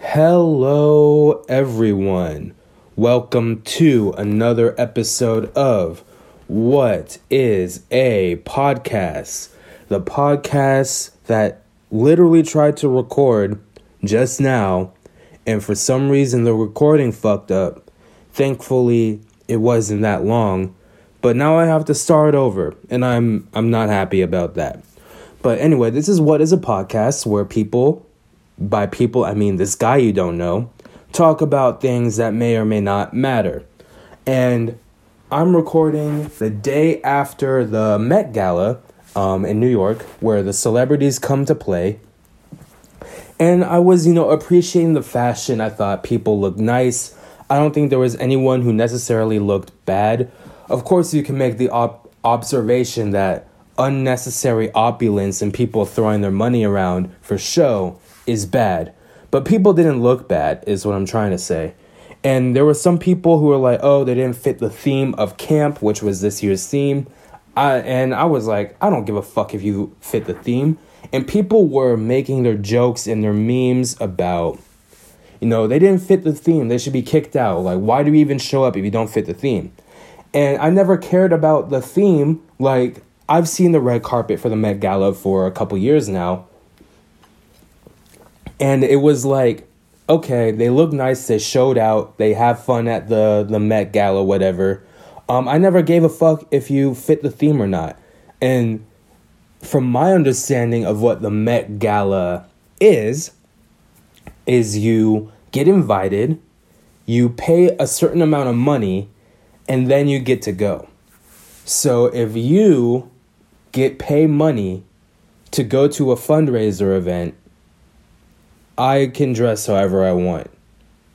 Hello, everyone. Welcome to another episode of What is a Podcast? The podcast that literally tried to record just now, and for some reason the recording fucked up. Thankfully, it wasn't that long, but now I have to start over, and I'm I'm not happy about that. But anyway, this is What is a Podcast where people by people, I mean this guy you don't know, talk about things that may or may not matter. And I'm recording the day after the Met Gala um, in New York, where the celebrities come to play. And I was, you know, appreciating the fashion. I thought people looked nice. I don't think there was anyone who necessarily looked bad. Of course, you can make the op- observation that unnecessary opulence and people throwing their money around for show is bad. But people didn't look bad, is what I'm trying to say. And there were some people who were like, oh, they didn't fit the theme of camp, which was this year's theme. I, and I was like, I don't give a fuck if you fit the theme. And people were making their jokes and their memes about, you know, they didn't fit the theme. They should be kicked out. Like, why do you even show up if you don't fit the theme? And I never cared about the theme. Like, I've seen the red carpet for the Met Gala for a couple years now. And it was like, okay, they look nice, they showed out, they have fun at the, the Met Gala, whatever. Um, I never gave a fuck if you fit the theme or not. And from my understanding of what the Met Gala is, is you get invited, you pay a certain amount of money, and then you get to go. So if you get pay money to go to a fundraiser event I can dress however I want.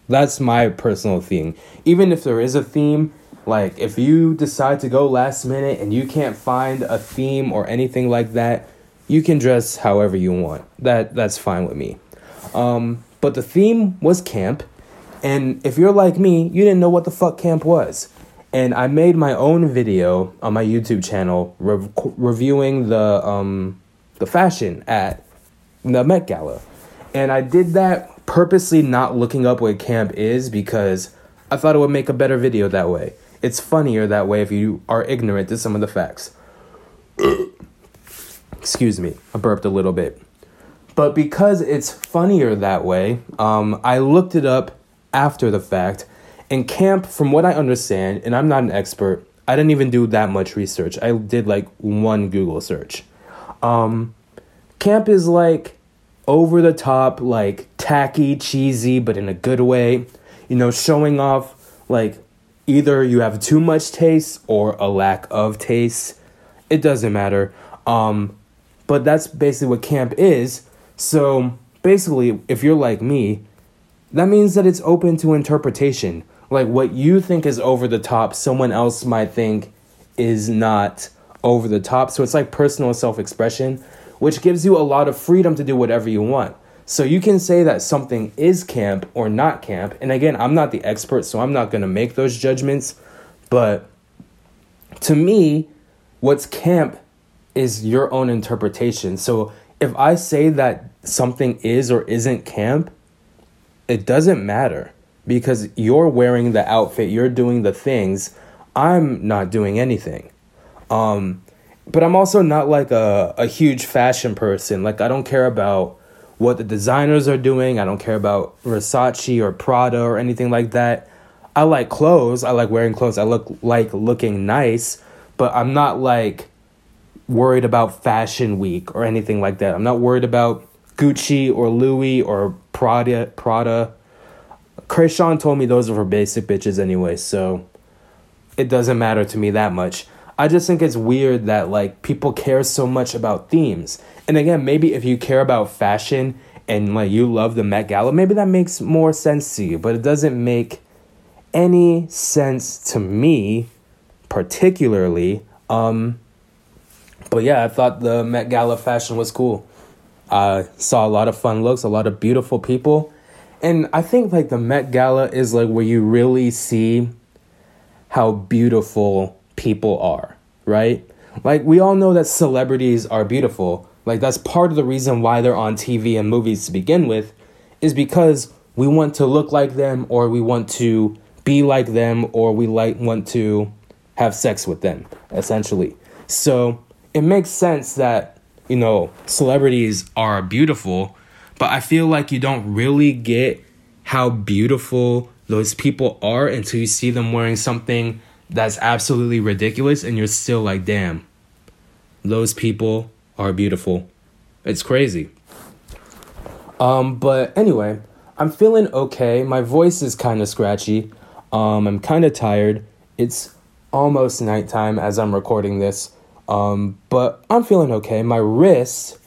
That's my personal thing. Even if there is a theme, like if you decide to go last minute and you can't find a theme or anything like that, you can dress however you want. That that's fine with me. Um, but the theme was camp, and if you're like me, you didn't know what the fuck camp was. And I made my own video on my YouTube channel re- reviewing the um, the fashion at the Met Gala. And I did that purposely not looking up what camp is because I thought it would make a better video that way. It's funnier that way if you are ignorant to some of the facts. Excuse me, I burped a little bit. But because it's funnier that way, um, I looked it up after the fact. And camp, from what I understand, and I'm not an expert, I didn't even do that much research. I did like one Google search. Um, camp is like over the top, like tacky, cheesy, but in a good way. You know, showing off like either you have too much taste or a lack of taste. It doesn't matter. Um, but that's basically what camp is. So basically, if you're like me, that means that it's open to interpretation. Like what you think is over the top, someone else might think is not over the top. So it's like personal self expression which gives you a lot of freedom to do whatever you want. So you can say that something is camp or not camp. And again, I'm not the expert, so I'm not going to make those judgments. But to me, what's camp is your own interpretation. So if I say that something is or isn't camp, it doesn't matter because you're wearing the outfit, you're doing the things. I'm not doing anything. Um, but I'm also not like a, a huge fashion person. Like I don't care about what the designers are doing. I don't care about Versace or Prada or anything like that. I like clothes. I like wearing clothes. I look like looking nice, but I'm not like worried about fashion week or anything like that. I'm not worried about Gucci or Louis or Prada Prada. Kreayshawn told me those are for basic bitches anyway, so it doesn't matter to me that much. I just think it's weird that like people care so much about themes. And again, maybe if you care about fashion and like you love the Met Gala, maybe that makes more sense to you, but it doesn't make any sense to me particularly. Um but yeah, I thought the Met Gala fashion was cool. I saw a lot of fun looks, a lot of beautiful people. And I think like the Met Gala is like where you really see how beautiful people are, right? Like, we all know that celebrities are beautiful. Like, that's part of the reason why they're on TV and movies to begin with, is because we want to look like them or we want to be like them or we like want to have sex with them essentially so it makes sense that you know celebrities are beautiful but i feel like you don't really get how beautiful those people are until you see them wearing something that's absolutely ridiculous and you're still like damn those people are beautiful. It's crazy. Um but anyway i'm feeling okay. My voice is kind of scratchy. Um i'm kind of tired. It's almost nighttime as i'm recording this. Um but i'm feeling okay. My wrist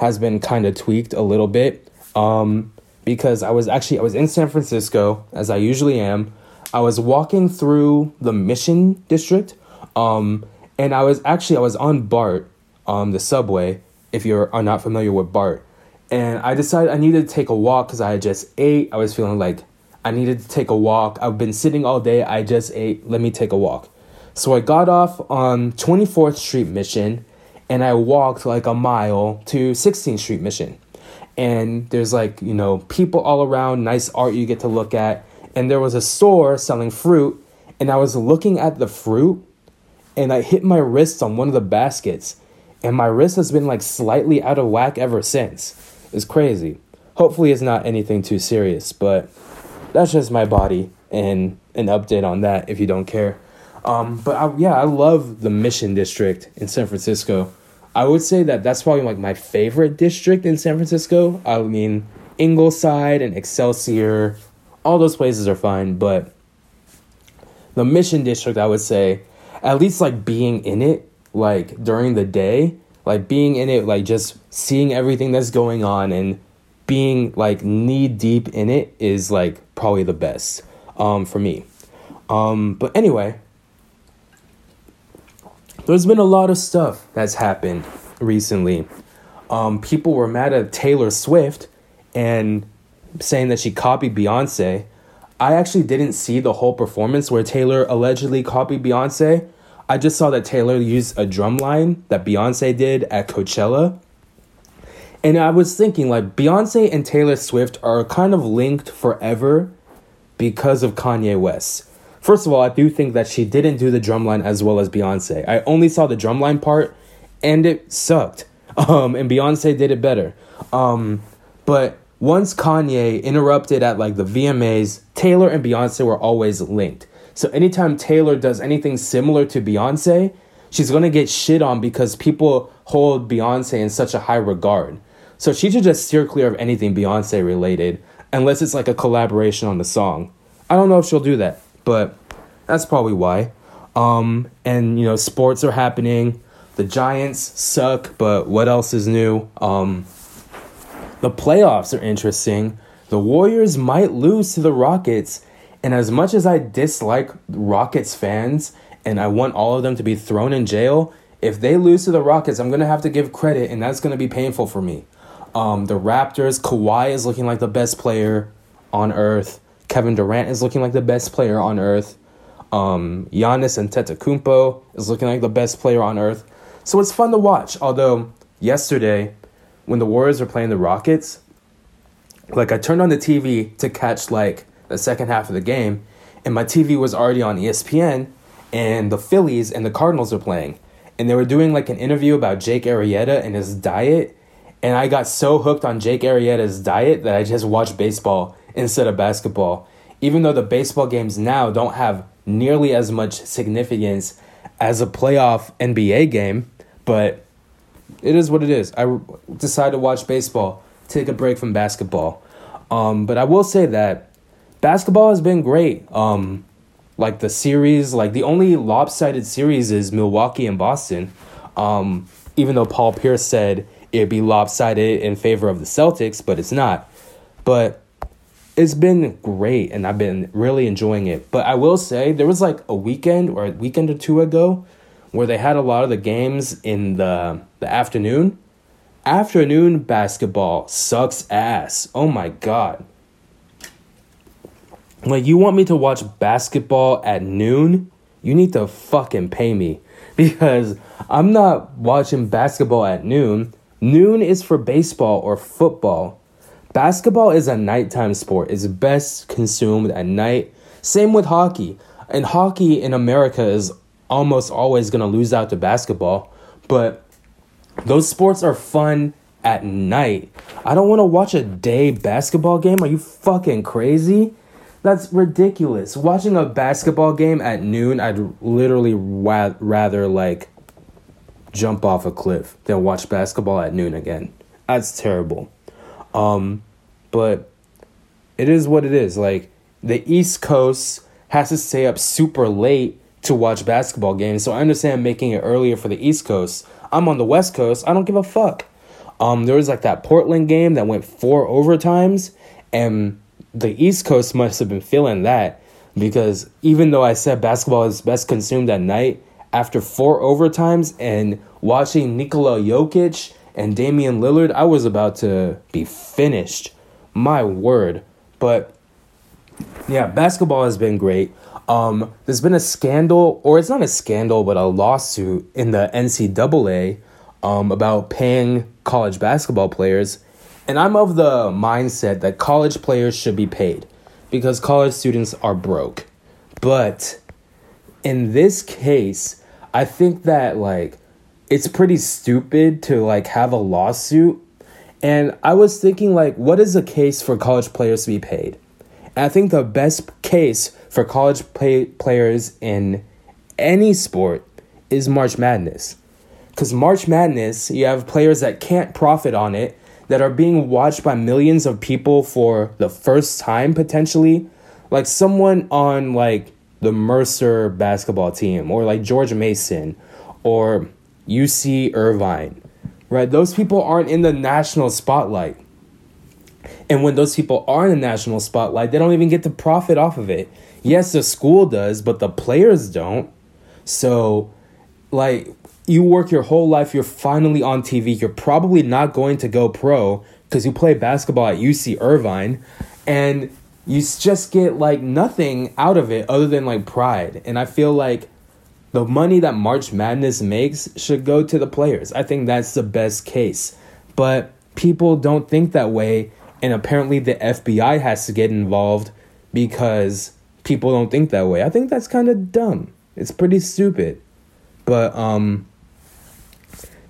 has been kind of tweaked a little bit um because I was actually I was in San Francisco as I usually am. I was walking through the Mission District, um, and I was actually I was on BART, um, the subway. If you are not familiar with BART, and I decided I needed to take a walk because I had just ate. I was feeling like I needed to take a walk. I've been sitting all day. I just ate. Let me take a walk. So I got off on 24th Street Mission, and I walked like a mile to 16th Street Mission and there's like you know people all around nice art you get to look at and there was a store selling fruit and i was looking at the fruit and i hit my wrist on one of the baskets and my wrist has been like slightly out of whack ever since. It's crazy. Hopefully it's not anything too serious but that's just my body and an update on that if you don't care. Um, but I, yeah i love the mission district in san francisco. I would say that that's probably like my favorite district in San Francisco. I mean, Ingleside and Excelsior, all those places are fine, but the Mission District, I would say, at least like being in it, like during the day, like being in it, like just seeing everything that's going on and being like knee deep in it is like probably the best um, for me. Um, but anyway, there's been a lot of stuff that's happened recently. Um, people were mad at Taylor Swift and saying that she copied Beyonce. I actually didn't see the whole performance where Taylor allegedly copied Beyonce. I just saw that Taylor used a drum line that Beyonce did at Coachella. And I was thinking, like, Beyonce and Taylor Swift are kind of linked forever because of Kanye West. First of all, I do think that she didn't do the drumline as well as Beyonce. I only saw the drumline part and it sucked. Um, and Beyonce did it better. Um, but once Kanye interrupted at like the VMAs, Taylor and Beyonce were always linked. So anytime Taylor does anything similar to Beyonce, she's gonna get shit on because people hold Beyonce in such a high regard. So she should just steer clear of anything Beyonce related, unless it's like a collaboration on the song. I don't know if she'll do that but that's probably why. Um, and you know, sports are happening. The Giants suck, but what else is new? Um, the playoffs are interesting. The Warriors might lose to the Rockets, and as much as I dislike Rockets fans and I want all of them to be thrown in jail, if they lose to the Rockets, I'm gonna have to give credit, and that's gonna be painful for me. Um, the Raptors, Kawhi is looking like the best player on earth. Kevin Durant is looking like the best player on earth. Um, Giannis Antetokounmpo is looking like the best player on earth. So it's fun to watch. Although yesterday, when the Warriors were playing the Rockets, like I turned on the TV to catch like the second half of the game, and my TV was already on ESPN, and the Phillies and the Cardinals were playing, and they were doing like an interview about Jake Arrieta and his diet, and I got so hooked on Jake Arrieta's diet that I just watched baseball instead of basketball. Even though the baseball games now don't have nearly as much significance as a playoff NBA game, but it is what it is. I decided to watch baseball, take a break from basketball. Um, but I will say that basketball has been great. Um, like the series, like the only lopsided series is Milwaukee and Boston. Um, even though Paul Pierce said it'd be lopsided in favor of the Celtics, but it's not. But it's been great and I've been really enjoying it. But I will say there was like a weekend or a weekend or two ago where they had a lot of the games in the the afternoon. Afternoon basketball sucks ass. Oh my god. Like you want me to watch basketball at noon? You need to fucking pay me because I'm not watching basketball at noon. Noon is for baseball or football Basketball is a nighttime sport. It's best consumed at night. Same with hockey. And hockey in America is almost always going to lose out to basketball, but those sports are fun at night. I don't want to watch a day basketball game. Are you fucking crazy? That's ridiculous. Watching a basketball game at noon, I'd literally wa- rather like jump off a cliff than watch basketball at noon again. That's terrible. Um, but it is what it is. Like the East Coast has to stay up super late to watch basketball games. So I understand making it earlier for the East Coast. I'm on the West Coast. I don't give a fuck. Um, there was like that Portland game that went four overtimes, and the East Coast must have been feeling that because even though I said basketball is best consumed at night, after four overtimes and watching Nikola Jokic and Damian Lillard, I was about to be finished. My word. But yeah, basketball has been great. Um, there's been a scandal, or it's not a scandal, but a lawsuit in the NCAA um, about paying college basketball players. And I'm of the mindset that college players should be paid because college students are broke. But in this case, I think that like it's pretty stupid to like have a lawsuit. And I was thinking like what is the case for college players to be paid? And I think the best case for college play- players in any sport is March Madness. Because March Madness, you have players that can't profit on it, that are being watched by millions of people for the first time potentially. Like someone on like the Mercer basketball team, or like George Mason, or UC Irvine, right? Those people aren't in the national spotlight. And when those people are in the national spotlight, they don't even get to profit off of it. Yes, the school does, but the players don't. So, like, you work your whole life, you're finally on TV, you're probably not going to go pro because you play basketball at UC Irvine, and you just get like nothing out of it other than like pride. And I feel like the money that March Madness makes should go to the players. I think that's the best case. But people don't think that way, and apparently the FBI has to get involved because people don't think that way. I think that's kind of dumb. It's pretty stupid. But um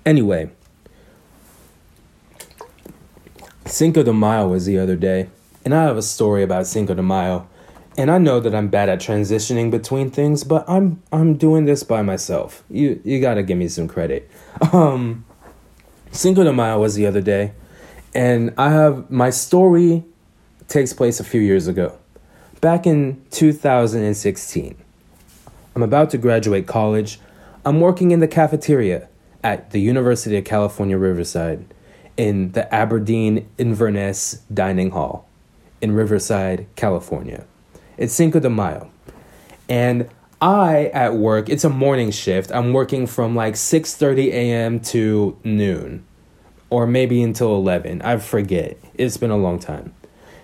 anyway, Cinco de Mayo was the other day, and I have a story about Cinco de Mayo. And I know that I'm bad at transitioning between things, but I'm I'm doing this by myself. You you got to give me some credit. Um Cinco de Mayo was the other day, and I have my story takes place a few years ago. Back in 2016. I'm about to graduate college. I'm working in the cafeteria at the University of California, Riverside in the Aberdeen Inverness Dining Hall in Riverside, California. It's Cinco de Mayo. And I at work, it's a morning shift. I'm working from like 6:30 a.m. to noon or maybe until 11. I forget. It's been a long time.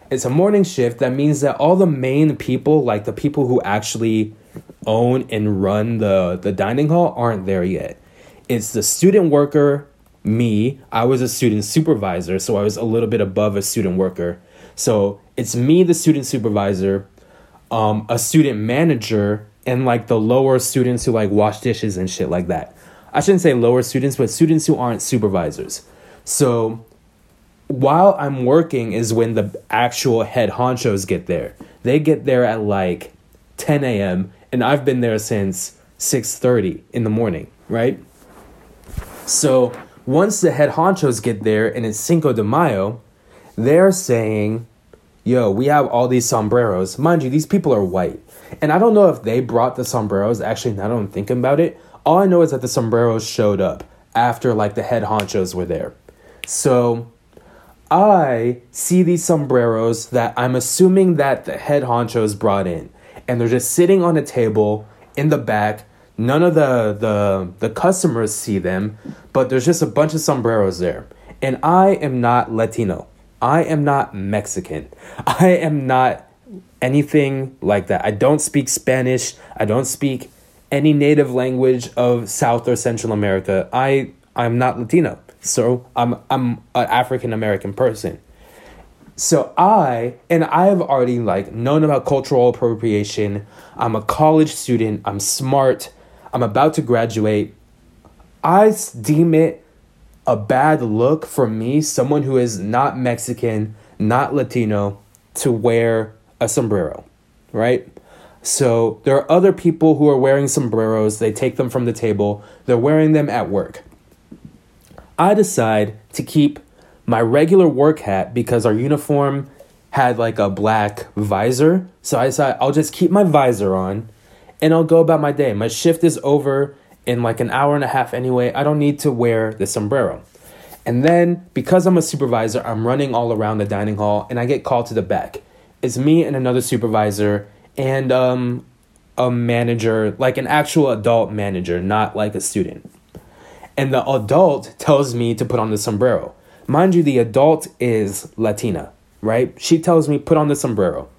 It's a morning shift that means that all the main people, like the people who actually own and run the the dining hall aren't there yet. It's the student worker, me. I was a student supervisor, so I was a little bit above a student worker. So it's me, the student supervisor, um, a student manager, and like the lower students who like wash dishes and shit like that. I shouldn't say lower students, but students who aren't supervisors. So while I'm working is when the actual head honchos get there. They get there at like 10 a.m. and I've been there since 6:30 in the morning, right? So once the head honchos get there and it's Cinco de Mayo, they're saying, yo, we have all these sombreros. Mind you, these people are white. And I don't know if they brought the sombreros. Actually, now that I'm thinking about it, all I know is that the sombreros showed up after like the head honchos were there. So I see these sombreros that I'm assuming that the head honchos brought in. And they're just sitting on a table in the back None of the, the the customers see them, but there's just a bunch of sombreros there. And I am not Latino. I am not Mexican. I am not anything like that. I don't speak Spanish. I don't speak any native language of South or Central America. I I'm not Latino. So I'm I'm an African American person. So I and I have already like known about cultural appropriation. I'm a college student. I'm smart. I'm about to graduate. I deem it a bad look for me, someone who is not Mexican, not Latino, to wear a sombrero, right? So there are other people who are wearing sombreros. They take them from the table. They're wearing them at work. I decide to keep my regular work hat because our uniform had like a black visor. So I decided I'll just keep my visor on and I'll go about my day. My shift is over in like an hour and a half anyway. I don't need to wear the sombrero. And then because I'm a supervisor, I'm running all around the dining hall and I get called to the back. It's me and another supervisor and um, a manager, like an actual adult manager, not like a student. And the adult tells me to put on the sombrero. Mind you, the adult is Latina, right? She tells me put on the sombrero.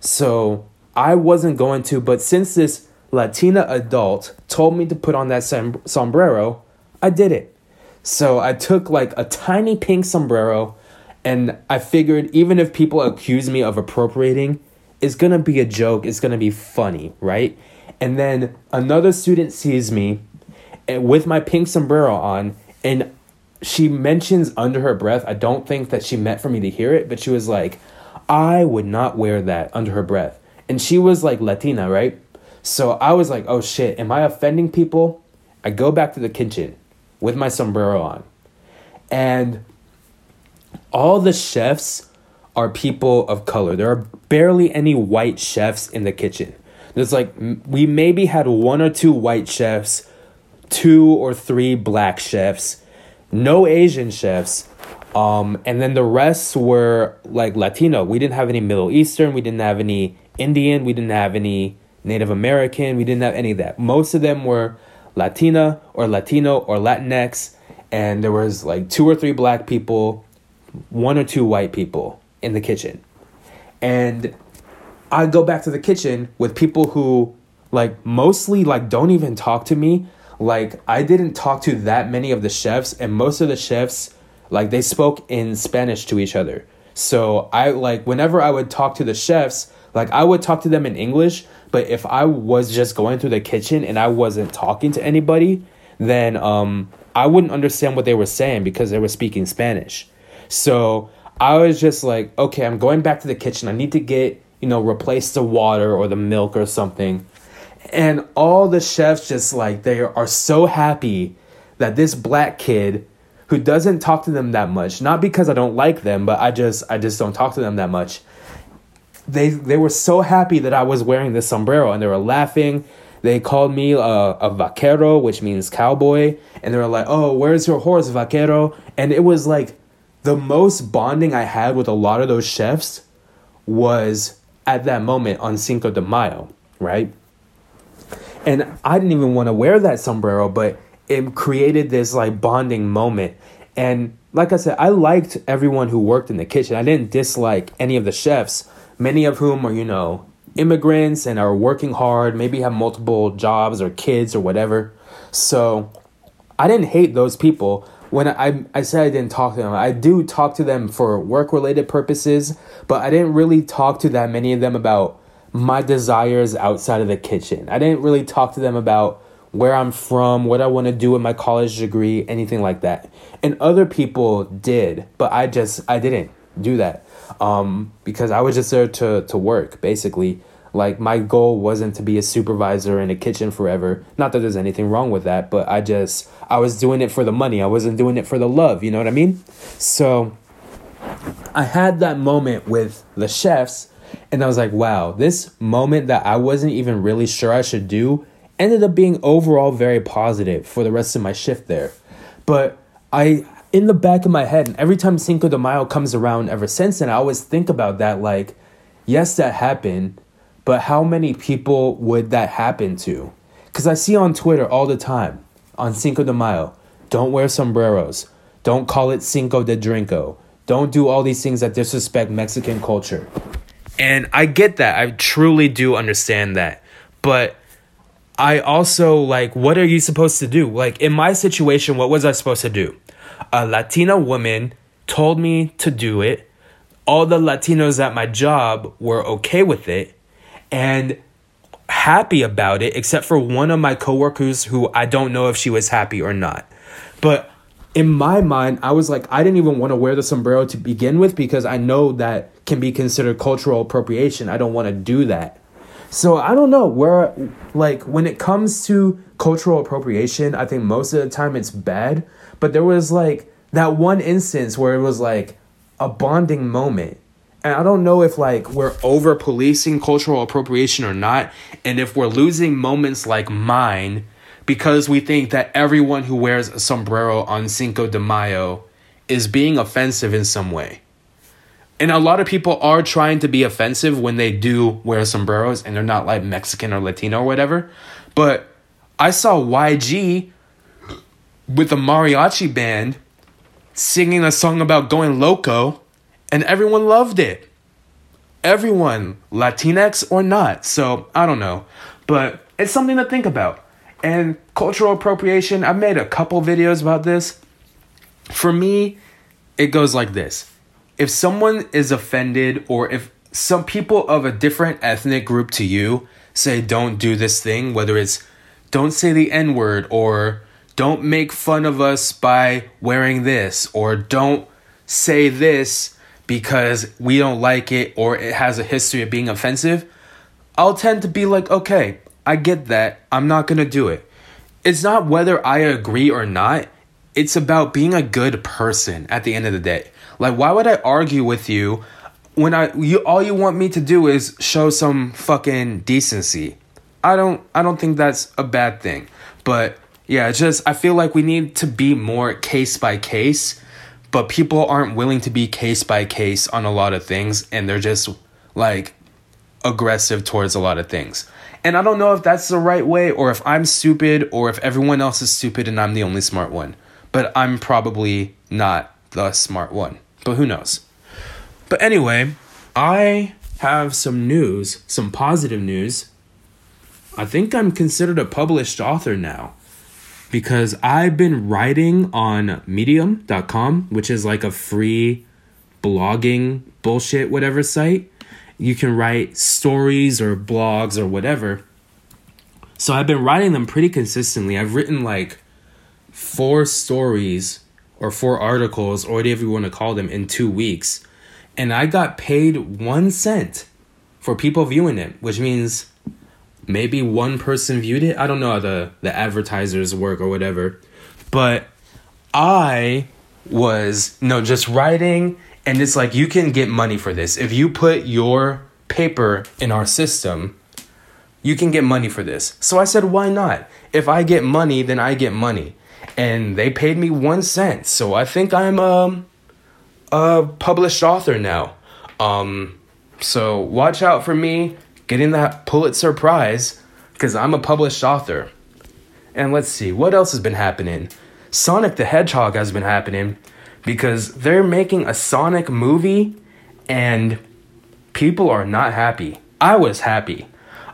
So I wasn't going to, but since this Latina adult told me to put on that som- sombrero, I did it. So I took like a tiny pink sombrero, and I figured even if people accuse me of appropriating, it's gonna be a joke, it's gonna be funny, right? And then another student sees me with my pink sombrero on, and she mentions under her breath, I don't think that she meant for me to hear it, but she was like, I would not wear that under her breath. And she was like Latina, right? So I was like, oh shit, am I offending people? I go back to the kitchen with my sombrero on. And all the chefs are people of color. There are barely any white chefs in the kitchen. There's like, we maybe had one or two white chefs, two or three black chefs, no Asian chefs. Um, and then the rest were like Latino. We didn't have any Middle Eastern. We didn't have any Indian. We didn't have any Native American. We didn't have any of that. Most of them were Latina or Latino or Latinx. And there was like two or three black people, one or two white people in the kitchen. And I go back to the kitchen with people who like mostly like don't even talk to me like I didn't talk to that many of the chefs and most of the chefs like they spoke in Spanish to each other. So I like whenever I would talk to the chefs, like I would talk to them in English, but if I was just going through the kitchen and I wasn't talking to anybody, then um I wouldn't understand what they were saying because they were speaking Spanish. So I was just like, okay, I'm going back to the kitchen. I need to get, you know, replace the water or the milk or something and all the chefs just like they are so happy that this black kid who doesn't talk to them that much, not because I don't like them, but I just I just don't talk to them that much. They they were so happy that I was wearing this sombrero and they were laughing. They called me a, a vaquero, which means cowboy, and they were like, "Oh, where's your horse, vaquero?" And it was like the most bonding I had with a lot of those chefs was at that moment on Cinco de Mayo, right? And I didn't even want to wear that sombrero, but it created this like bonding moment. And like I said, I liked everyone who worked in the kitchen. I didn't dislike any of the chefs, many of whom are, you know, immigrants and are working hard, maybe have multiple jobs or kids or whatever. So I didn't hate those people. When I, I said I didn't talk to them, I do talk to them for work related purposes, but I didn't really talk to that many of them about my desires outside of the kitchen. I didn't really talk to them about where I'm from, what I want to do with my college degree, anything like that. And other people did, but I just I didn't do that um, because I was just there to to work basically. Like my goal wasn't to be a supervisor in a kitchen forever. Not that there's anything wrong with that, but I just I was doing it for the money. I wasn't doing it for the love, you know what I mean? So I had that moment with the chefs and I was like, wow, this moment that I wasn't even really sure I should do ended up being overall very positive for the rest of my shift there. But I, in the back of my head, and every time Cinco de Mayo comes around ever since then, I always think about that like, yes, that happened, but how many people would that happen to? Because I see on Twitter all the time on Cinco de Mayo, don't wear sombreros, don't call it Cinco de Drinko, don't do all these things that disrespect Mexican culture. And I get that. I truly do understand that. But I also like what are you supposed to do? Like in my situation, what was I supposed to do? A Latina woman told me to do it. all the Latinos at my job were okay with it and happy about it, except for one of my coworkers who I don't know if she was happy or not. But in my mind, I was like, I didn't even want to wear the sombrero to begin with because I know that can be considered cultural appropriation. I don't want to do that. So I don't know where, like, when it comes to cultural appropriation, I think most of the time it's bad. But there was like that one instance where it was like a bonding moment. And I don't know if like we're over policing cultural appropriation or not, and if we're losing moments like mine because we think that everyone who wears a sombrero on Cinco de Mayo is being offensive in some way. And a lot of people are trying to be offensive when they do wear sombreros and they're not like Mexican or Latino or whatever. But I saw YG with a mariachi band singing a song about going loco and everyone loved it. Everyone, Latinx or not. So I don't know. But it's something to think about. And cultural appropriation, I've made a couple videos about this. For me, it goes like this if someone is offended or if some people of a different ethnic group to you say don't do this thing, whether it's don't say the N word or don't make fun of us by wearing this or don't say this because we don't like it or it has a history of being offensive, I'll tend to be like, okay, I get that. I'm not going to do it. It's not whether I agree or not. It's about being a good person at the end of the day. Like why would I argue with you when I you all you want me to do is show some fucking decency? I don't I don't think that's a bad thing. But yeah, just I feel like we need to be more case by case, but people aren't willing to be case by case on a lot of things and they're just like aggressive towards a lot of things. And I don't know if that's the right way or if I'm stupid or if everyone else is stupid and I'm the only smart one. But I'm probably not the smart one. But who knows? But anyway, I have some news, some positive news. I think I'm considered a published author now because I've been writing on medium.com, which is like a free blogging bullshit whatever site you can write stories or blogs or whatever. So I've been writing them pretty consistently. I've written like four stories or four articles, or whatever you want to call them, in two weeks. And I got paid one cent for people viewing it, which means maybe one person viewed it. I don't know how the, the advertisers work or whatever. But I was, no, just writing and it's like you can get money for this. If you put your paper in our system, you can get money for this. So I said, why not? If I get money, then I get money. And they paid me one cent. So I think I'm um, a published author now. Um, so watch out for me getting that Pulitzer Prize because I'm a published author. And let's see, what else has been happening? Sonic the Hedgehog has been happening because they're making a Sonic movie and people are not happy. I was happy.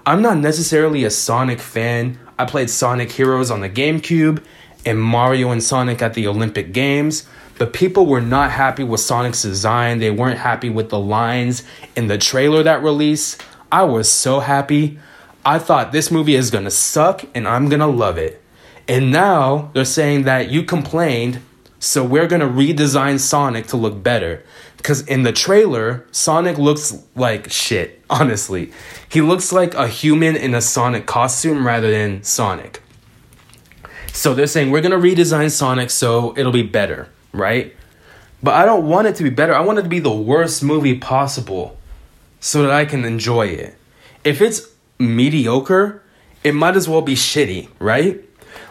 I'm not necessarily a Sonic fan. I played Sonic Heroes on the GameCube and Mario and Sonic at the Olympic Games, but people were not happy with Sonic's design. They weren't happy with the lines in the trailer that released. I was so happy. I thought this movie is gonna suck and I'm gonna love it. And now they're saying that you complained so we're gonna redesign Sonic to look better. Because in the trailer, Sonic looks like shit, honestly. He looks like a human in a Sonic costume rather than Sonic. So they're saying we're gonna redesign Sonic so it'll be better, right? But I don't want it to be better. I want it to be the worst movie possible so that I can enjoy it. If it's mediocre, it might as well be shitty, right?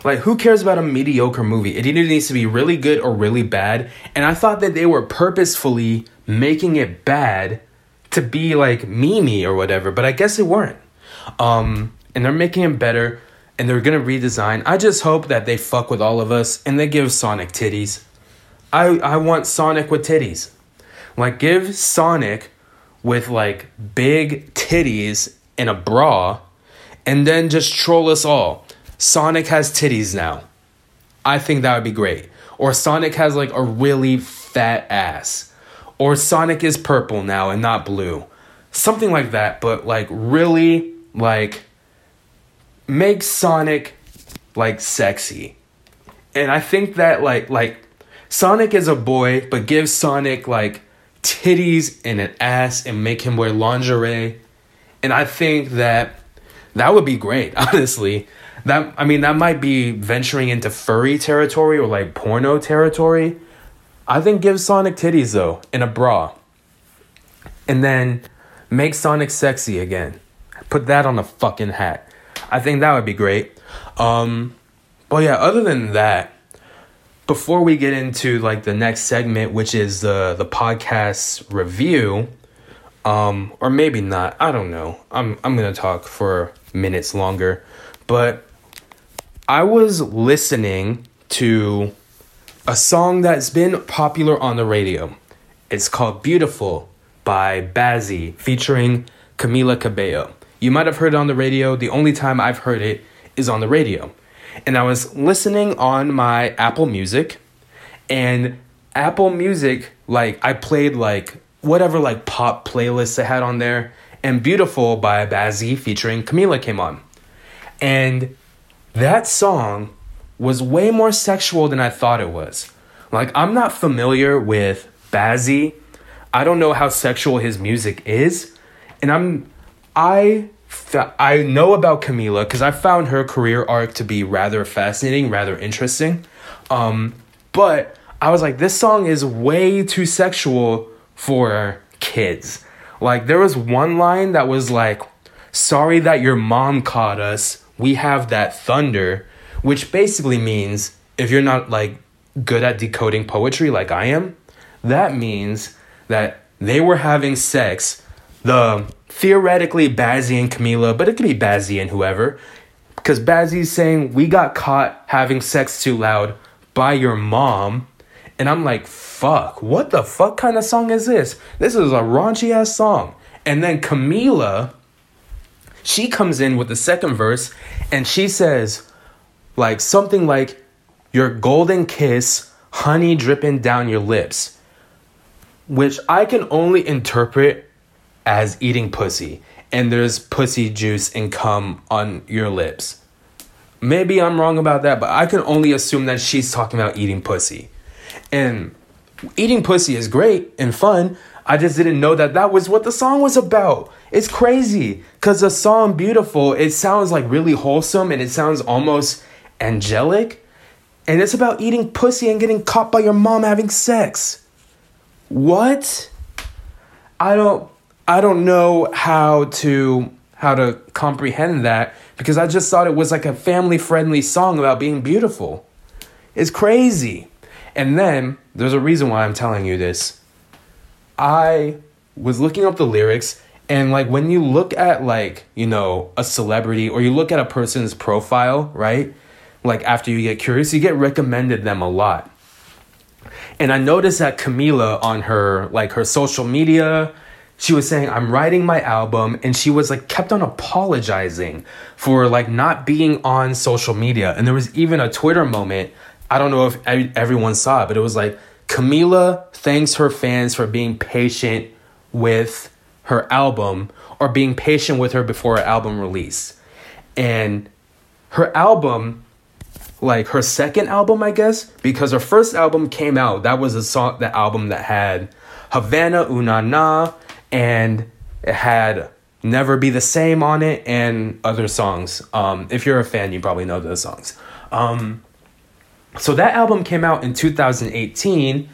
Like, who cares about a mediocre movie? It either needs to be really good or really bad. And I thought that they were purposefully making it bad to be like memey or whatever, but I guess they weren't. Um, and they're making it better and they're gonna redesign. I just hope that they fuck with all of us and they give Sonic titties. I I want Sonic with titties. Like give Sonic with like big titties in a bra and then just troll us all. Sonic has titties now. I think that would be great. Or Sonic has like a really fat ass. or Sonic is purple now and not blue. Something like that, but like really like make Sonic like sexy. And I think that like like Sonic is a boy, but give Sonic like titties and an ass and make him wear lingerie. And I think that that would be great, honestly. That I mean that might be venturing into furry territory or like porno territory. I think give Sonic titties though in a bra. And then make Sonic sexy again. Put that on a fucking hat. I think that would be great. Um but yeah, other than that, before we get into like the next segment, which is the the podcast review, um, or maybe not, I don't know. I'm I'm gonna talk for minutes longer, but I was listening to a song that's been popular on the radio. It's called Beautiful by Bazzi featuring Camila Cabello. You might have heard it on the radio. The only time I've heard it is on the radio. And I was listening on my Apple Music and Apple Music like I played like whatever like pop playlists I had on there and Beautiful by Bazzi featuring Camila came on. And that song was way more sexual than I thought it was. Like, I'm not familiar with Bazzi. I don't know how sexual his music is. And I'm, I, I know about Camila because I found her career arc to be rather fascinating, rather interesting. Um, but I was like, this song is way too sexual for kids. Like, there was one line that was like, sorry that your mom caught us. We have that thunder which basically means if you're not like good at decoding poetry like I am, that means that they were having sex. The theoretically Bazzi and Camila, but it could be Bazzi and whoever, because Bazzi's saying we got caught having sex too loud by your mom. And I'm like, fuck, what the fuck kind of song is this? This is a raunchy ass song. And then Camila, she comes in with the second verse and she says, like something like your golden kiss, honey dripping down your lips, which I can only interpret as eating pussy, and there's pussy juice and cum on your lips. Maybe I'm wrong about that, but I can only assume that she's talking about eating pussy. And eating pussy is great and fun. I just didn't know that that was what the song was about. It's crazy because the song Beautiful, it sounds like really wholesome and it sounds almost angelic, and it's about eating pussy and getting caught by your mom having sex. What? I don't I don't know how to how to comprehend that because I just thought it was like a family friendly song about being beautiful. It's crazy. And then there's a reason why I'm telling you this. I was looking up the lyrics and like when you look at like, you know, a celebrity or you look at a person's profile, right? like after you get curious, you get recommended them a lot. And I noticed that Camila on her like her social media, she was saying I'm writing my album and she was like kept on apologizing for like not being on social media. And there was even a Twitter moment, I don't know if everyone saw it, but it was like Camila thanks her fans for being patient with her album or being patient with her before her album release. And her album like her second album, I guess, because her first album came out. That was a song, the album that had Havana Una Na, and it had Never Be the Same on it, and other songs. Um, if you're a fan, you probably know those songs. Um, so that album came out in 2018,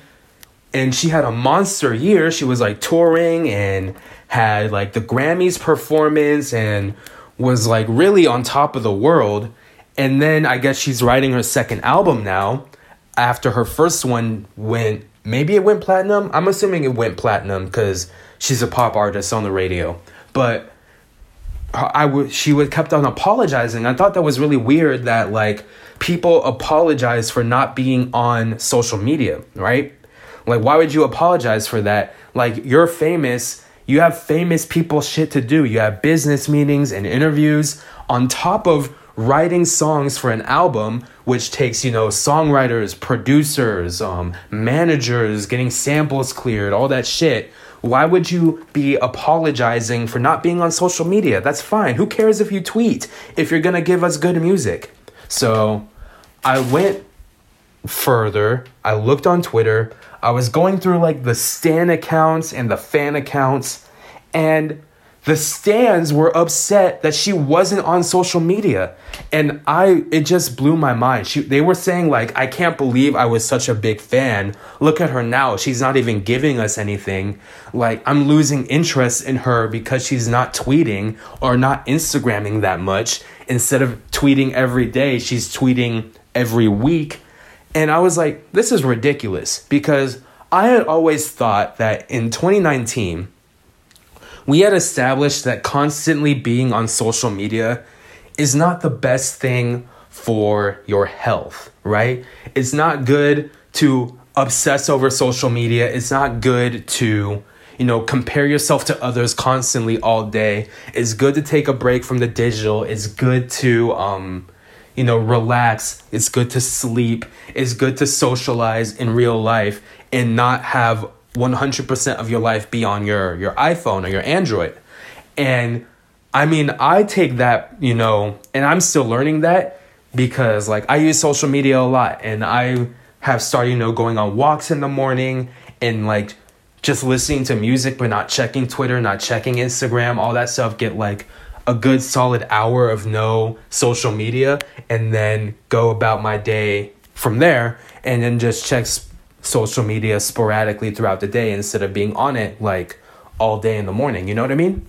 and she had a monster year. She was like touring and had like the Grammys performance and was like really on top of the world. And then I guess she's writing her second album now after her first one went maybe it went platinum. I'm assuming it went platinum cuz she's a pop artist on the radio. But I would she would kept on apologizing. I thought that was really weird that like people apologize for not being on social media, right? Like why would you apologize for that? Like you're famous, you have famous people shit to do. You have business meetings and interviews on top of writing songs for an album which takes, you know, songwriters, producers, um, managers, getting samples cleared, all that shit. Why would you be apologizing for not being on social media? That's fine. Who cares if you tweet if you're going to give us good music? So I went further. I looked on Twitter. I was going through like the Stan accounts and the fan accounts, and the stans were upset that she wasn't on social media. And i it just blew my mind. She, they were saying like i can't believe i was such a big fan. Look at her now. She's not even giving us anything. Like i'm losing interest in her because she's not tweeting or not instagramming that much. Instead of tweeting every day she's tweeting every week and i was like this is ridiculous because i had always thought that in 2019 we had established that constantly being on social media is not the best thing for your health, right? It's not good to obsess over social media. It's not good to, you know, compare yourself to others constantly all day. It's good to take a break from the digital. It's good to um you know, relax. It's good to sleep. It's good to socialize in real life and not have 100% of your life be on your your iPhone or your Android. And I mean, I take that, you know, and I'm still learning that because like I use social media a lot and I have started, you know, going on walks in the morning and like just listening to music but not checking Twitter, not checking Instagram, all that stuff get like a good solid hour of no social media and then go about my day from there and then just check social media sporadically throughout the day instead of being on it like all day in the morning. You know what I mean?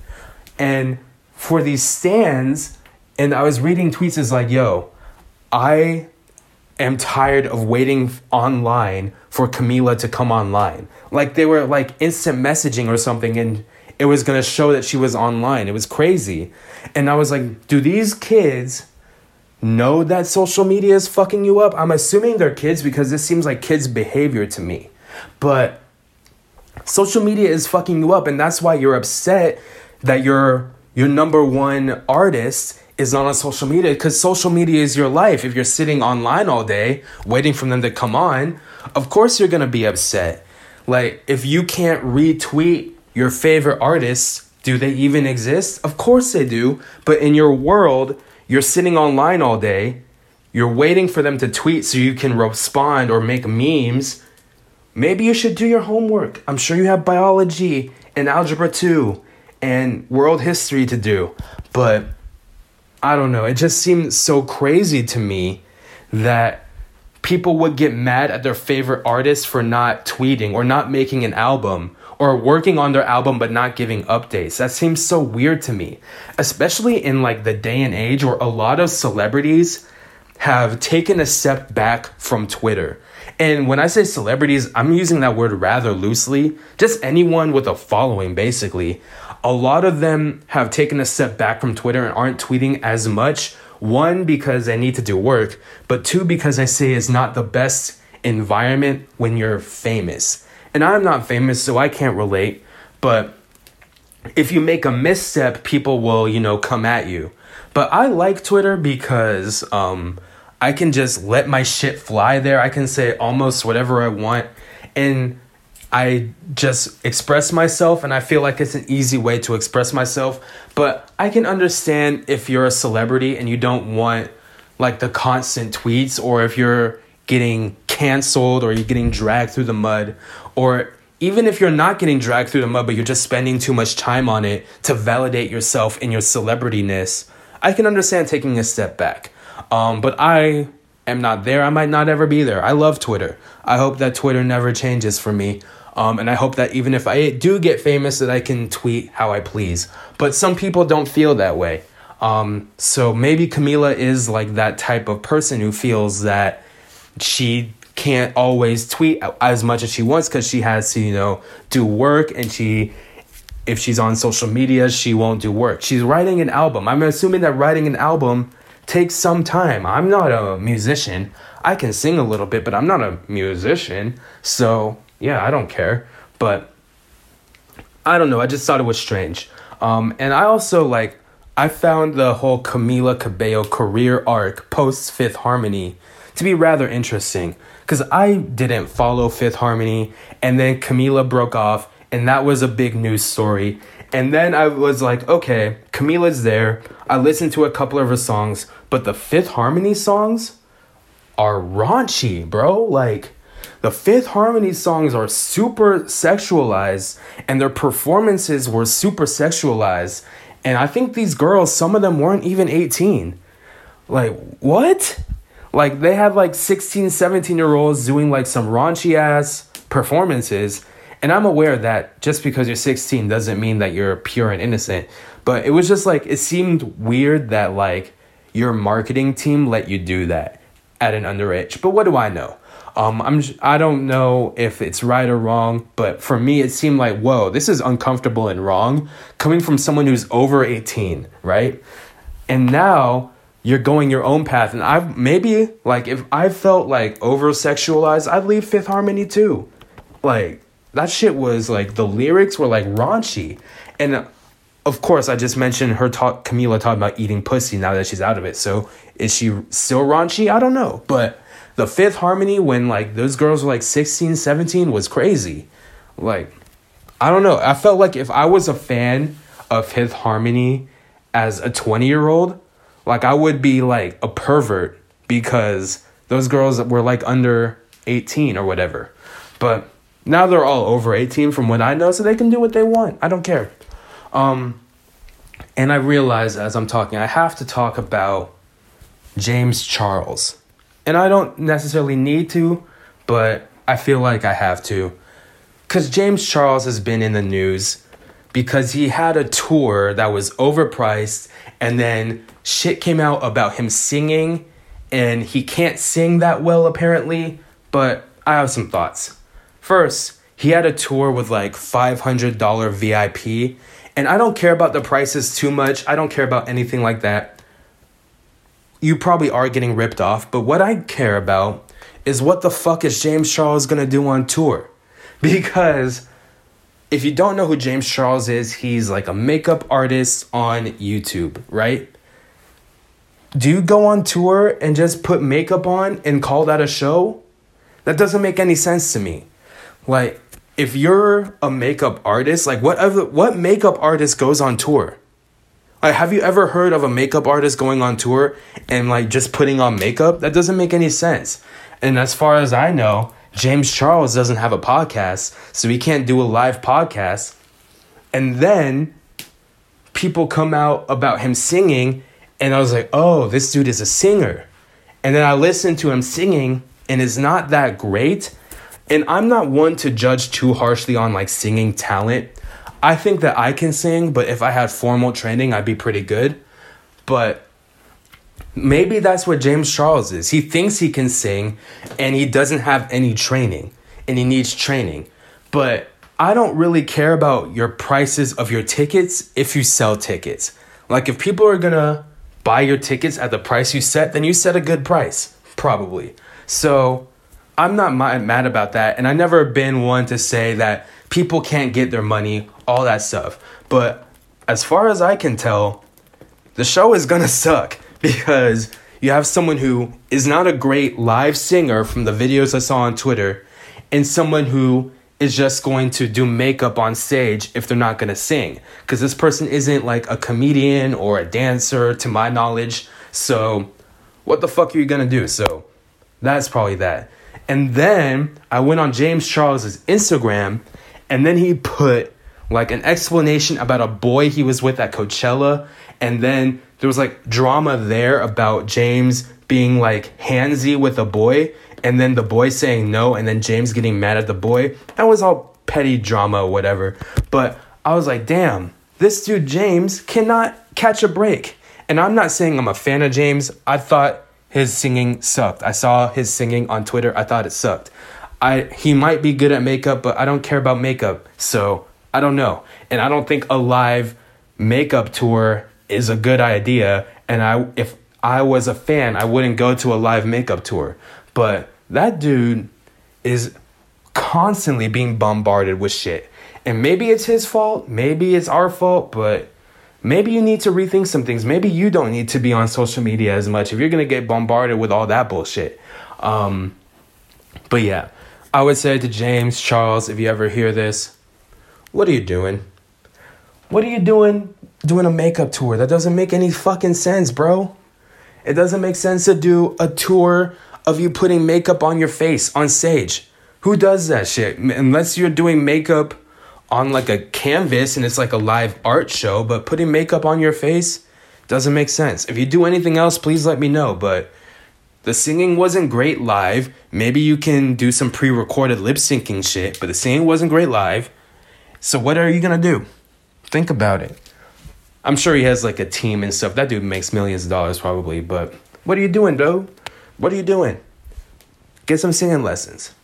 And for these stans, and I was reading tweets is like, yo, I am tired of waiting online for Camila to come online. Like they were like instant messaging or something and it was gonna show that she was online. It was crazy. And I was like, do these kids know that social media is fucking you up. I'm assuming they're kids because this seems like kids' behavior to me. But social media is fucking you up, and that's why you're upset that your your number one artist is not on social media because social media is your life. If you're sitting online all day waiting for them to come on, of course you're gonna be upset. Like if you can't retweet your favorite artists, do they even exist? Of course they do. But in your world, you're sitting online all day, you're waiting for them to tweet so you can respond or make memes. Maybe you should do your homework. I'm sure you have biology and algebra 2 and world history to do. But I don't know. It just seems so crazy to me that people would get mad at their favorite artist for not tweeting or not making an album or working on their album but not giving updates. That seems so weird to me, especially in like the day and age where a lot of celebrities have taken a step back from Twitter. And when I say celebrities, I'm using that word rather loosely. Just anyone with a following, basically. A lot of them have taken a step back from Twitter and aren't tweeting as much. One, because I need to do work, but two, because I say it's not the best environment when you're famous. And I'm not famous, so I can't relate. But if you make a misstep, people will, you know, come at you. But I like Twitter because um, I can just let my shit fly there. I can say almost whatever I want. And I just express myself, and I feel like it's an easy way to express myself. But I can understand if you're a celebrity and you don't want like the constant tweets, or if you're getting canceled or you're getting dragged through the mud or even if you're not getting dragged through the mud but you're just spending too much time on it to validate yourself in your celebrityness i can understand taking a step back. Um, but i am not there. I might not ever be there. I love twitter. I hope that twitter never changes for me um, and i hope that even if i do get famous that i can tweet how i please but some people don't feel that way um, so maybe camila is like that type of person who feels that she can't always tweet as much as she wants because she has to, you know, do work and she if she's on social media, she won't do work. She's writing an album. I'm assuming that writing an album takes some time. I'm not a musician. I can sing a little bit, but I'm not a musician. So, yeah, I don't care. But I don't know. I just thought it was strange. Um, and I also like, I found the whole Camila Cabello career arc post Fifth Harmony to be rather interesting because I didn't follow Fifth Harmony, and then Camila broke off, and that was a big news story. And then I was like, okay, Camila's there. I listened to a couple of her songs, but the Fifth Harmony songs are raunchy, bro. Like, the Fifth Harmony songs are super sexualized, and their performances were super sexualized. And I think these girls, some of them weren't even 18. Like, what? Like, they had like 16, 17 year olds doing like some raunchy ass performances. And I'm aware that just because you're 16 doesn't mean that you're pure and innocent. But it was just like, it seemed weird that like your marketing team let you do that at an underage. But what do I know? Um, I'm I don't know if it's right or wrong, but for me it seemed like whoa, this is uncomfortable and wrong coming from someone who's over 18, right? And now you're going your own path, and I've maybe like if I felt like over sexualized, I'd leave Fifth Harmony too. Like that shit was like the lyrics were like raunchy, and of course I just mentioned her talk Camila talking about eating pussy now that she's out of it. So is she still raunchy? I don't know, but the fifth harmony when like those girls were like 16 17 was crazy. Like i don't know. I felt like if i was a fan of fifth harmony as a 20 year old like i would be like a pervert because those girls were like under 18 or whatever. But now they're all over 18 from what i know so they can do what they want. I don't care. Um and i realize as i'm talking i have to talk about james charles and I don't necessarily need to, but I feel like I have to. Because James Charles has been in the news because he had a tour that was overpriced, and then shit came out about him singing, and he can't sing that well apparently. But I have some thoughts. First, he had a tour with like $500 VIP, and I don't care about the prices too much. I don't care about anything like that you probably are getting ripped off, but what I care about is what the fuck is James Charles gonna do on tour? Because if you don't know who James Charles is, he's like a makeup artist on YouTube, right? Do you go on tour and just put makeup on and call that a show? That doesn't make any sense to me. Like, if you're a makeup artist, like what other, what makeup artist goes on tour? Like, have you ever heard of a makeup artist going on tour and like just putting on makeup? That doesn't make any sense. And as far as I know, James Charles doesn't have a podcast, so he can't do a live podcast. And then people come out about him singing, and I was like, oh, this dude is a singer. And then I listened to him singing, and it's not that great. And I'm not one to judge too harshly on like singing talent I think that I can sing, but if I had formal training, I'd be pretty good. But maybe that's what James Charles is. He thinks he can sing and he doesn't have any training and he needs training. But I don't really care about your prices of your tickets if you sell tickets. Like if people are going to buy your tickets at the price you set, then you set a good price, probably. So I'm not mad about that. And I've never been one to say that people can't get their money all that stuff. But as far as I can tell, the show is gonna suck because you have someone who is not a great live singer from the videos I saw on Twitter, and someone who is just going to do makeup on stage if they're not gonna sing. Because this person isn't like a comedian or a dancer, to my knowledge. So, what the fuck are you gonna do? So, that's probably that. And then I went on James Charles's Instagram, and then he put like an explanation about a boy he was with at Coachella, and then there was like drama there about James being like handsy with a boy, and then the boy saying no, and then James getting mad at the boy. That was all petty drama, whatever. But I was like, damn, this dude James cannot catch a break. And I'm not saying I'm a fan of James. I thought his singing sucked. I saw his singing on Twitter. I thought it sucked. I he might be good at makeup, but I don't care about makeup. So I don't know. And I don't think a live makeup tour is a good idea. And I if I was a fan, I wouldn't go to a live makeup tour. But that dude is constantly being bombarded with shit. And maybe it's his fault, maybe it's our fault, but maybe you need to rethink some things. Maybe you don't need to be on social media as much if you're gonna get bombarded with all that bullshit. Um, but yeah, I would say to James, Charles, if you ever hear this, what are you doing? What are you doing doing a makeup tour? That doesn't make any fucking sense, bro. It doesn't make sense to do a tour of you putting makeup on your face on stage. Who does that shit? Unless you're doing makeup on like a canvas and it's like a live art show, but putting makeup on your face doesn't make sense. If you do anything else, please let me know. But the singing wasn't great live. Maybe you can do some pre recorded lip syncing shit, but the singing wasn't great live. So, what are you gonna do? Think about it. I'm sure he has like a team and stuff. That dude makes millions of dollars probably, but what are you doing, bro? What are you doing? Get some singing lessons.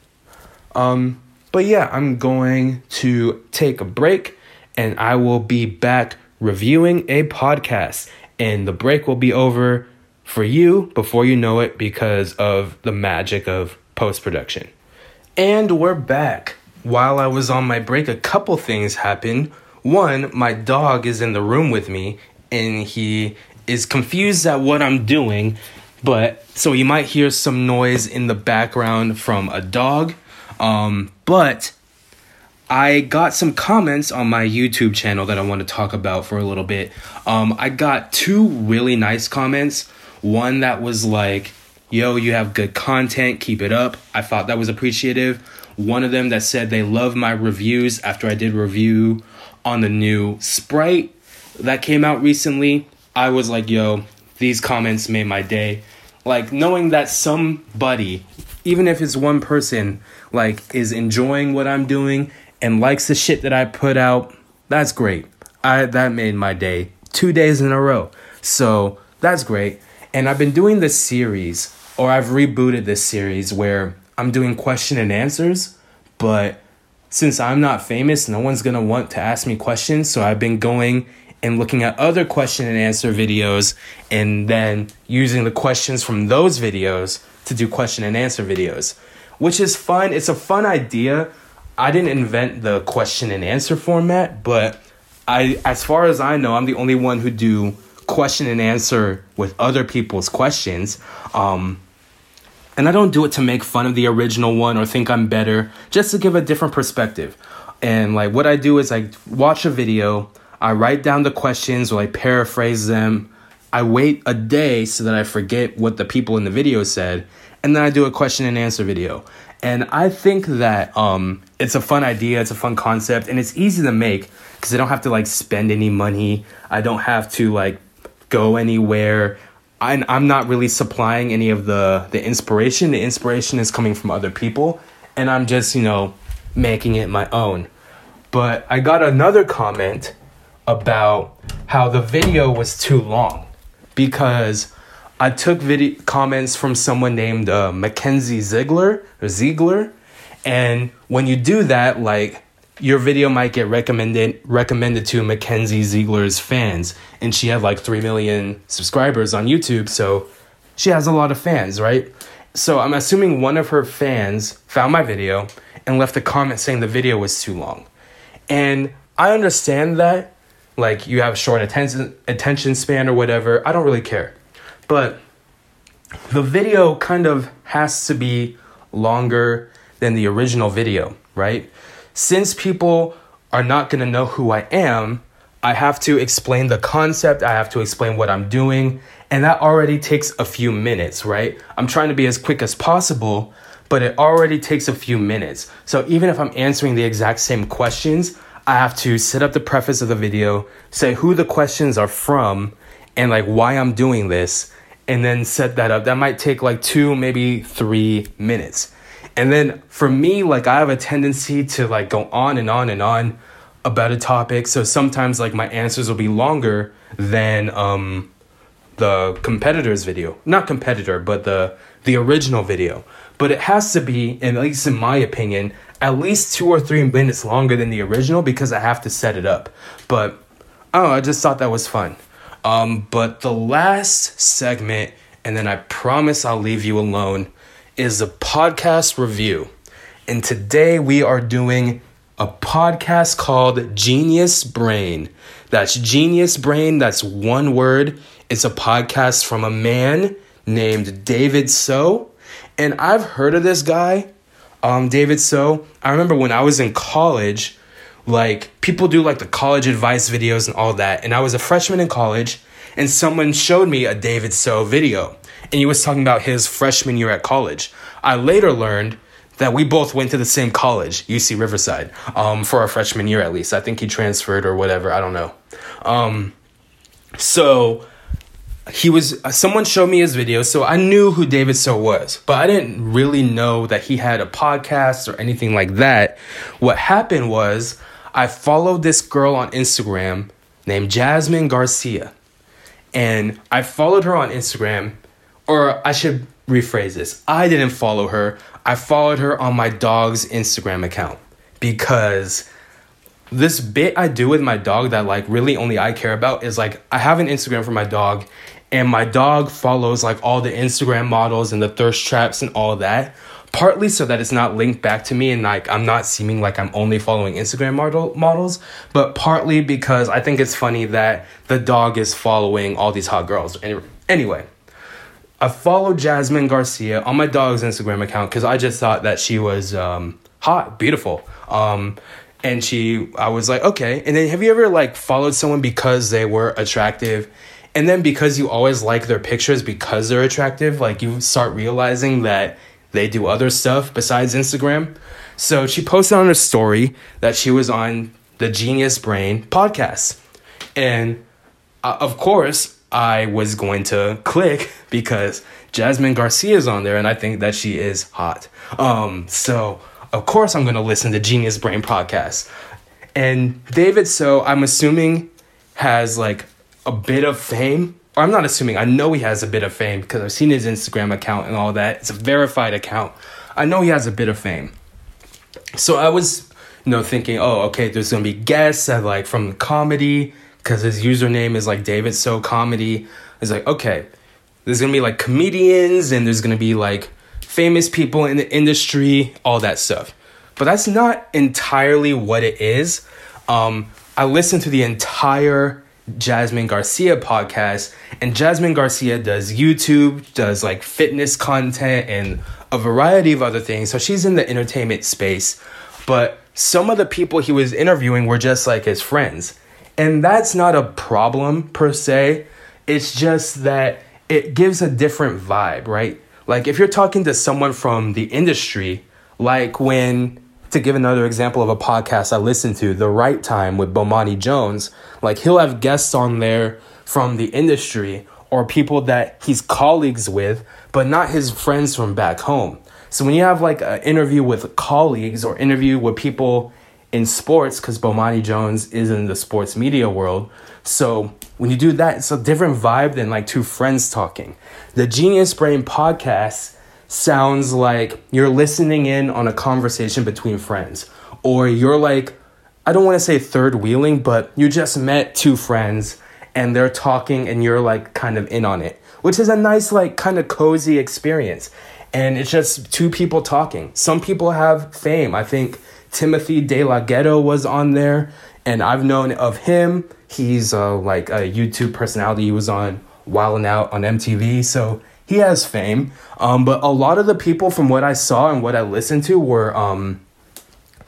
Um, but yeah, I'm going to take a break and I will be back reviewing a podcast. And the break will be over for you before you know it because of the magic of post production. And we're back. While I was on my break, a couple things happened. One, my dog is in the room with me and he is confused at what I'm doing, but so you might hear some noise in the background from a dog. Um, but I got some comments on my YouTube channel that I want to talk about for a little bit. Um, I got two really nice comments. One that was like, yo, you have good content, keep it up. I thought that was appreciative. One of them that said they love my reviews after I did review on the new Sprite that came out recently. I was like, yo, these comments made my day. Like knowing that somebody, even if it's one person, like is enjoying what I'm doing and likes the shit that I put out, that's great. I that made my day. 2 days in a row. So, that's great. And I've been doing this series or I've rebooted this series where I'm doing question and answers, but since I'm not famous, no one's gonna want to ask me questions. So I've been going and looking at other question and answer videos and then using the questions from those videos to do question and answer videos, which is fun. It's a fun idea. I didn't invent the question and answer format, but I as far as I know, I'm the only one who do question and answer with other people's questions. Um, and I don't do it to make fun of the original one or think I'm better, just to give a different perspective. And like what I do is I watch a video, I write down the questions or I paraphrase them. I wait a day so that I forget what the people in the video said, and then I do a question and answer video. And I think that um, it's a fun idea, it's a fun concept, and it's easy to make because I don't have to like spend any money. I don't have to like go anywhere. I, I'm not really supplying any of the the inspiration. The inspiration is coming from other people, and I'm just you know making it my own. But I got another comment about how the video was too long because I took video comments from someone named uh, Mackenzie Ziegler or Ziegler, and when you do that, like your video might get recommended recommended to Mackenzie Ziegler's fans, and she had like three million subscribers on YouTube, so she has a lot of fans, right? So I'm assuming one of her fans found my video and left a comment saying the video was too long, and I understand that, like you have short attention attention span or whatever. I don't really care, but the video kind of has to be longer than the original video, right? Since people are not going to know who I am, I have to explain the concept, I have to explain what I'm doing, and that already takes a few minutes, right? I'm trying to be as quick as possible, but it already takes a few minutes. So even if I'm answering the exact same questions, I have to set up the preface of the video, say who the questions are from, and like why I'm doing this, and then set that up. That might take like two, maybe three minutes. And then for me, like I have a tendency to like go on and on and on about a topic. So sometimes like my answers will be longer than um the competitor's video. Not competitor, but the the original video. But it has to be, at least in my opinion, at least two or three minutes longer than the original because I have to set it up. But oh, I just thought that was fun. Um, but the last segment, and then I promise I'll leave you alone is a podcast review. And today we are doing a podcast called Genius Brain. That's Genius Brain. That's one word. It's a podcast from a man named David So. And I've heard of this guy, um, David So. I remember when I was in college, like people do like the college advice videos and all that. And I was a freshman in college, and someone showed me a David So video. And he was talking about his freshman year at college. I later learned that we both went to the same college, UC Riverside, um, for our freshman year at least. I think he transferred or whatever. I don't know. Um, so he was someone showed me his video so i knew who david so was but i didn't really know that he had a podcast or anything like that what happened was i followed this girl on instagram named jasmine garcia and i followed her on instagram or i should rephrase this i didn't follow her i followed her on my dog's instagram account because this bit I do with my dog that like really only I care about is like I have an Instagram for my dog and my dog follows like all the Instagram models and the thirst traps and all that. Partly so that it's not linked back to me and like I'm not seeming like I'm only following Instagram model models, but partly because I think it's funny that the dog is following all these hot girls. Anyway, I followed Jasmine Garcia on my dog's Instagram account because I just thought that she was um, hot, beautiful. Um, and she, I was like, okay. And then have you ever like followed someone because they were attractive and then because you always like their pictures because they're attractive like you start realizing that they do other stuff besides instagram so she posted on her story that she was on the genius brain podcast and uh, of course i was going to click because jasmine garcia is on there and i think that she is hot um so of course i'm going to listen to genius brain podcast and david so i'm assuming has like a bit of fame. I'm not assuming, I know he has a bit of fame because I've seen his Instagram account and all that. It's a verified account. I know he has a bit of fame. So I was, you know, thinking, oh, okay, there's gonna be guests that like from comedy because his username is like David So Comedy. It's like, okay, there's gonna be like comedians and there's gonna be like famous people in the industry, all that stuff. But that's not entirely what it is. Um, I listened to the entire Jasmine Garcia podcast. And Jasmine Garcia does YouTube, does like fitness content, and a variety of other things. So she's in the entertainment space. But some of the people he was interviewing were just like his friends. And that's not a problem per se. It's just that it gives a different vibe, right? Like if you're talking to someone from the industry, like when to give another example of a podcast I listened to, The Right Time with Bomani Jones, like he'll have guests on there from the industry or people that he's colleagues with, but not his friends from back home. So when you have like an interview with colleagues or interview with people in sports, because Bomani Jones is in the sports media world, so when you do that, it's a different vibe than like two friends talking. The Genius Brain podcast sounds like you're listening in on a conversation between friends, or you're like, I don't want to say third wheeling, but you just met two friends and they're talking and you're like kind of in on it, which is a nice, like, kind of cozy experience. And it's just two people talking. Some people have fame. I think Timothy De La Ghetto was on there, and I've known of him. He's uh, like a YouTube personality. He was on Wild 'N Out on MTV. So he has fame. Um, but a lot of the people from what I saw and what I listened to were um,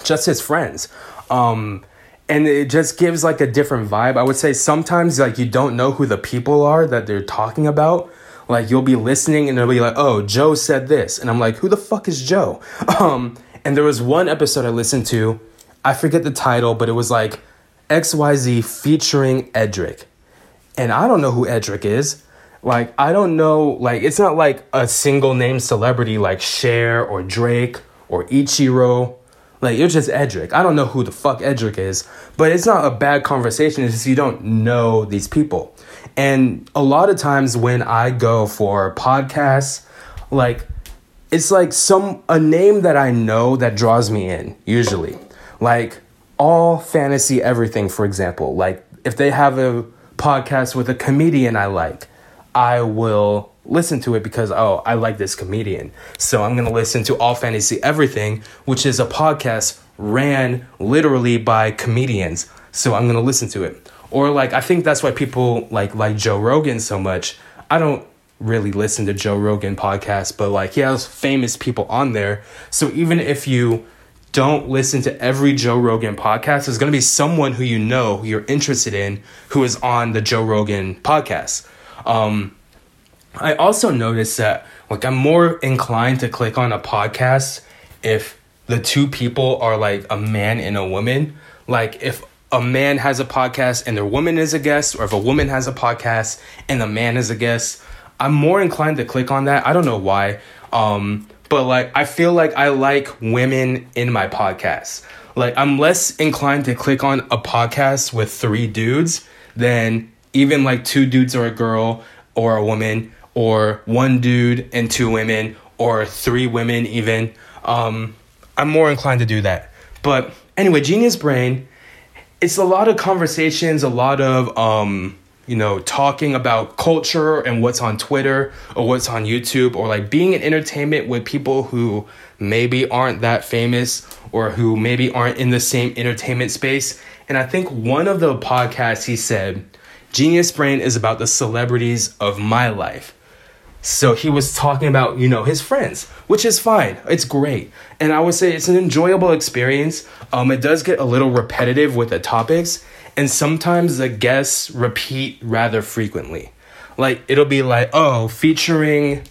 just his friends. Um, and it just gives like a different vibe. I would say sometimes like you don't know who the people are that they're talking about. Like you'll be listening and they'll be like, "Oh, Joe said this," and I'm like, "Who the fuck is Joe?" Um, and there was one episode I listened to, I forget the title, but it was like XYZ featuring Edric, and I don't know who Edric is. Like I don't know, like it's not like a single name celebrity like Cher or Drake or Ichiro. Like it's just Edric. I don't know who the fuck Edric is, but it's not a bad conversation. It's just you don't know these people. And a lot of times when I go for podcasts, like it's like some a name that I know that draws me in usually. Like all fantasy everything for example. Like if they have a podcast with a comedian I like, I will listen to it because oh I like this comedian. So I'm gonna listen to All Fantasy Everything, which is a podcast ran literally by comedians. So I'm gonna listen to it. Or like I think that's why people like like Joe Rogan so much. I don't really listen to Joe Rogan podcast, but like he has famous people on there. So even if you don't listen to every Joe Rogan podcast, there's going to be someone who you know who you're interested in who is on the Joe Rogan podcast. Um, I also noticed that like I'm more inclined to click on a podcast if the two people are like a man and a woman. Like if a man has a podcast and their woman is a guest, or if a woman has a podcast and the man is a guest, I'm more inclined to click on that. I don't know why. Um, but like I feel like I like women in my podcast. Like I'm less inclined to click on a podcast with three dudes than even like two dudes or a girl or a woman or one dude and two women or three women even. Um, I'm more inclined to do that. But anyway, Genius Brain, it's a lot of conversations, a lot of um, you know, talking about culture and what's on Twitter or what's on YouTube or like being in entertainment with people who maybe aren't that famous or who maybe aren't in the same entertainment space. And I think one of the podcasts he said, Genius Brain is about the celebrities of my life. So he was talking about, you know, his friends, which is fine. It's great. And I would say it's an enjoyable experience. Um, it does get a little repetitive with the topics, and sometimes the guests repeat rather frequently. Like it'll be like, oh, featuring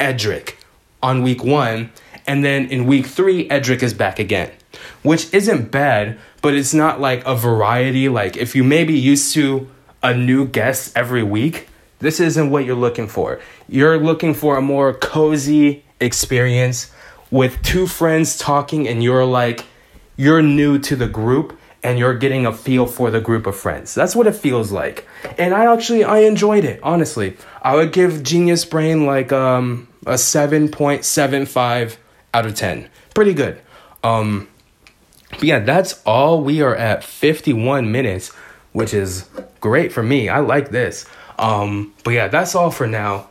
Edric on week one, and then in week three, Edric is back again, which isn't bad, but it's not like a variety. Like if you may be used to a new guest every week, this isn't what you're looking for. You're looking for a more cozy experience with two friends talking, and you're like, you're new to the group and you're getting a feel for the group of friends. That's what it feels like. And I actually I enjoyed it, honestly. I would give Genius Brain like um a 7.75 out of 10. Pretty good. Um but yeah, that's all. We are at 51 minutes, which is great for me. I like this. Um but yeah, that's all for now.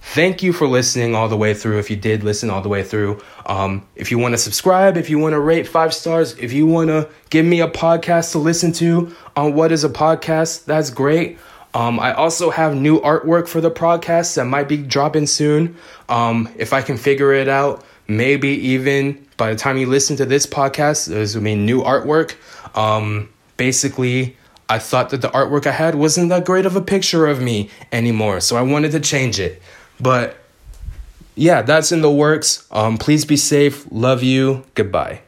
Thank you for listening all the way through. If you did listen all the way through, um, if you want to subscribe, if you want to rate five stars, if you want to give me a podcast to listen to on what is a podcast, that's great. Um, I also have new artwork for the podcast that might be dropping soon. Um, if I can figure it out, maybe even by the time you listen to this podcast, there's gonna be new artwork. Um, basically, I thought that the artwork I had wasn't that great of a picture of me anymore, so I wanted to change it. But yeah, that's in the works. Um, please be safe. Love you. Goodbye.